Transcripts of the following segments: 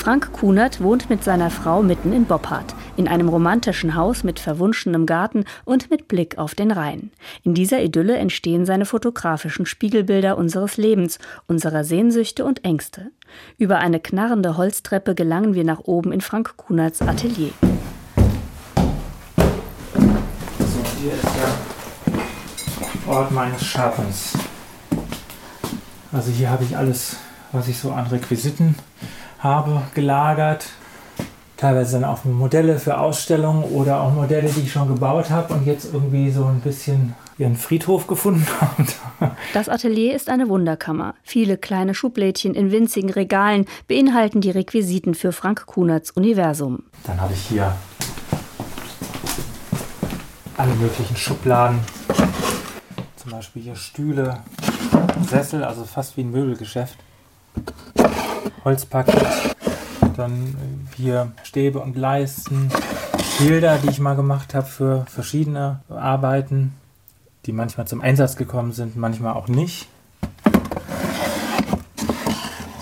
Frank Kunert wohnt mit seiner Frau mitten in Boppard, in einem romantischen Haus mit verwunschenem Garten und mit Blick auf den Rhein. In dieser Idylle entstehen seine fotografischen Spiegelbilder unseres Lebens, unserer Sehnsüchte und Ängste. Über eine knarrende Holztreppe gelangen wir nach oben in Frank Kunerts Atelier. So, hier ist der Ort meines Schaffens. Also hier habe ich alles, was ich so an Requisiten habe, gelagert. Teilweise dann auch Modelle für Ausstellungen oder auch Modelle, die ich schon gebaut habe und jetzt irgendwie so ein bisschen ihren Friedhof gefunden habe. Das Atelier ist eine Wunderkammer. Viele kleine Schublädchen in winzigen Regalen beinhalten die Requisiten für Frank Kunerts Universum. Dann habe ich hier alle möglichen Schubladen. Zum Beispiel hier Stühle, Sessel, also fast wie ein Möbelgeschäft. Holzpaket, dann hier Stäbe und Leisten, Bilder, die ich mal gemacht habe für verschiedene Arbeiten, die manchmal zum Einsatz gekommen sind, manchmal auch nicht.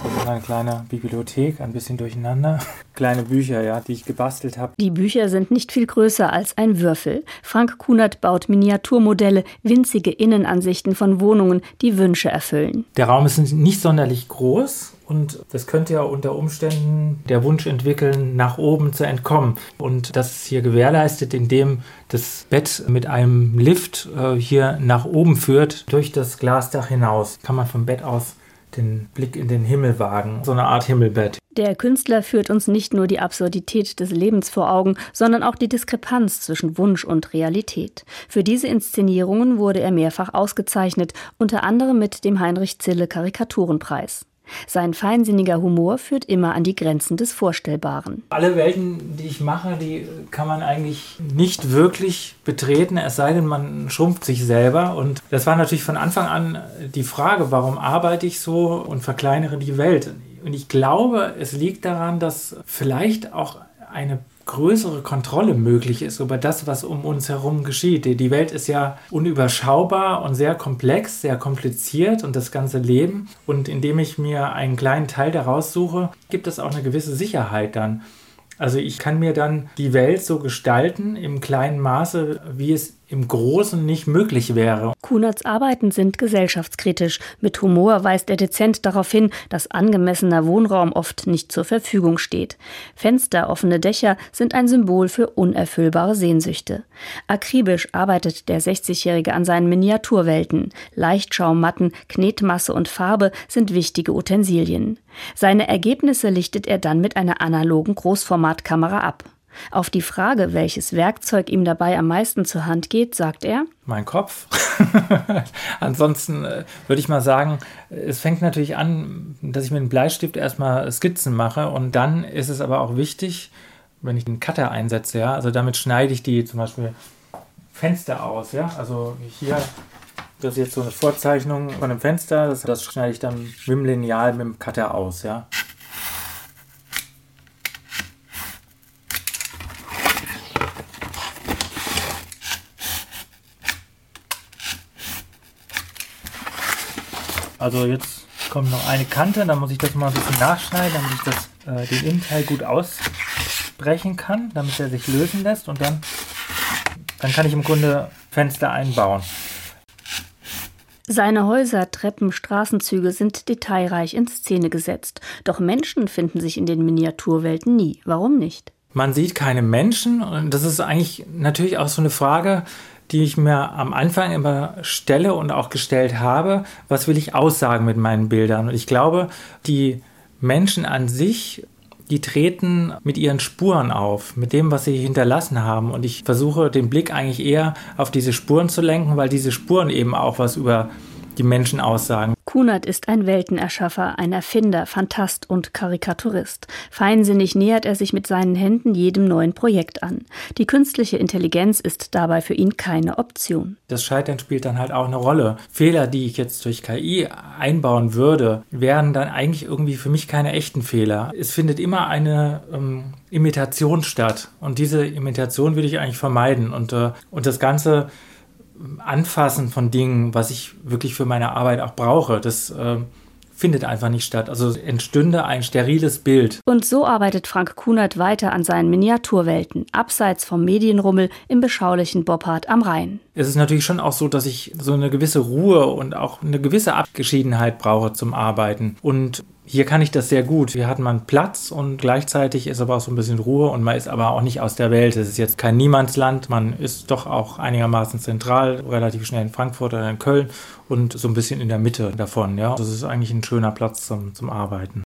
So eine kleine Bibliothek, ein bisschen durcheinander. Kleine Bücher, ja, die ich gebastelt habe. Die Bücher sind nicht viel größer als ein Würfel. Frank Kunert baut Miniaturmodelle, winzige Innenansichten von Wohnungen, die Wünsche erfüllen. Der Raum ist nicht sonderlich groß, und das könnte ja unter Umständen der Wunsch entwickeln, nach oben zu entkommen. Und das ist hier gewährleistet, indem das Bett mit einem Lift äh, hier nach oben führt, durch das Glasdach hinaus. Kann man vom Bett aus den Blick in den Himmel wagen. So eine Art Himmelbett. Der Künstler führt uns nicht nur die Absurdität des Lebens vor Augen, sondern auch die Diskrepanz zwischen Wunsch und Realität. Für diese Inszenierungen wurde er mehrfach ausgezeichnet, unter anderem mit dem Heinrich Zille Karikaturenpreis. Sein feinsinniger Humor führt immer an die Grenzen des Vorstellbaren. Alle Welten, die ich mache, die kann man eigentlich nicht wirklich betreten, es sei denn, man schrumpft sich selber. Und das war natürlich von Anfang an die Frage, warum arbeite ich so und verkleinere die Welt? Und ich glaube, es liegt daran, dass vielleicht auch eine größere Kontrolle möglich ist über das, was um uns herum geschieht. Die Welt ist ja unüberschaubar und sehr komplex, sehr kompliziert und das ganze Leben. Und indem ich mir einen kleinen Teil daraus suche, gibt es auch eine gewisse Sicherheit dann. Also ich kann mir dann die Welt so gestalten im kleinen Maße, wie es im Großen nicht möglich wäre. Kunerts Arbeiten sind gesellschaftskritisch. Mit Humor weist er dezent darauf hin, dass angemessener Wohnraum oft nicht zur Verfügung steht. Fenster, offene Dächer sind ein Symbol für unerfüllbare Sehnsüchte. Akribisch arbeitet der 60-Jährige an seinen Miniaturwelten. Leichtschaummatten, Knetmasse und Farbe sind wichtige Utensilien. Seine Ergebnisse lichtet er dann mit einer analogen Großformatkamera ab. Auf die Frage, welches Werkzeug ihm dabei am meisten zur Hand geht, sagt er: Mein Kopf. Ansonsten äh, würde ich mal sagen, es fängt natürlich an, dass ich mit einem Bleistift erstmal Skizzen mache und dann ist es aber auch wichtig, wenn ich einen Cutter einsetze, ja, also damit schneide ich die zum Beispiel Fenster aus, ja, also hier das ist jetzt so eine Vorzeichnung von einem Fenster, das, das schneide ich dann mit dem Lineal, mit dem Cutter aus, ja. Also jetzt kommt noch eine Kante, dann muss ich das mal ein bisschen nachschneiden, damit ich das, äh, den Innenteil gut ausbrechen kann, damit er sich lösen lässt und dann, dann kann ich im Grunde Fenster einbauen. Seine Häuser, Treppen, Straßenzüge sind detailreich in Szene gesetzt. Doch Menschen finden sich in den Miniaturwelten nie. Warum nicht? Man sieht keine Menschen und das ist eigentlich natürlich auch so eine Frage, die ich mir am Anfang immer stelle und auch gestellt habe, was will ich aussagen mit meinen Bildern? Und ich glaube, die Menschen an sich, die treten mit ihren Spuren auf, mit dem, was sie hinterlassen haben. Und ich versuche den Blick eigentlich eher auf diese Spuren zu lenken, weil diese Spuren eben auch was über die Menschen aussagen. Kunert ist ein Weltenerschaffer, ein Erfinder, Fantast und Karikaturist. Feinsinnig nähert er sich mit seinen Händen jedem neuen Projekt an. Die künstliche Intelligenz ist dabei für ihn keine Option. Das Scheitern spielt dann halt auch eine Rolle. Fehler, die ich jetzt durch KI einbauen würde, wären dann eigentlich irgendwie für mich keine echten Fehler. Es findet immer eine ähm, Imitation statt und diese Imitation will ich eigentlich vermeiden und, äh, und das Ganze Anfassen von Dingen, was ich wirklich für meine Arbeit auch brauche, das äh, findet einfach nicht statt. Also entstünde ein steriles Bild. Und so arbeitet Frank Kunert weiter an seinen Miniaturwelten, abseits vom Medienrummel im beschaulichen Boppard am Rhein. Es ist natürlich schon auch so, dass ich so eine gewisse Ruhe und auch eine gewisse Abgeschiedenheit brauche zum Arbeiten. Und hier kann ich das sehr gut. Hier hat man Platz und gleichzeitig ist aber auch so ein bisschen Ruhe und man ist aber auch nicht aus der Welt. Es ist jetzt kein Niemandsland. Man ist doch auch einigermaßen zentral, relativ schnell in Frankfurt oder in Köln und so ein bisschen in der Mitte davon. Ja, das ist eigentlich ein schöner Platz zum, zum Arbeiten.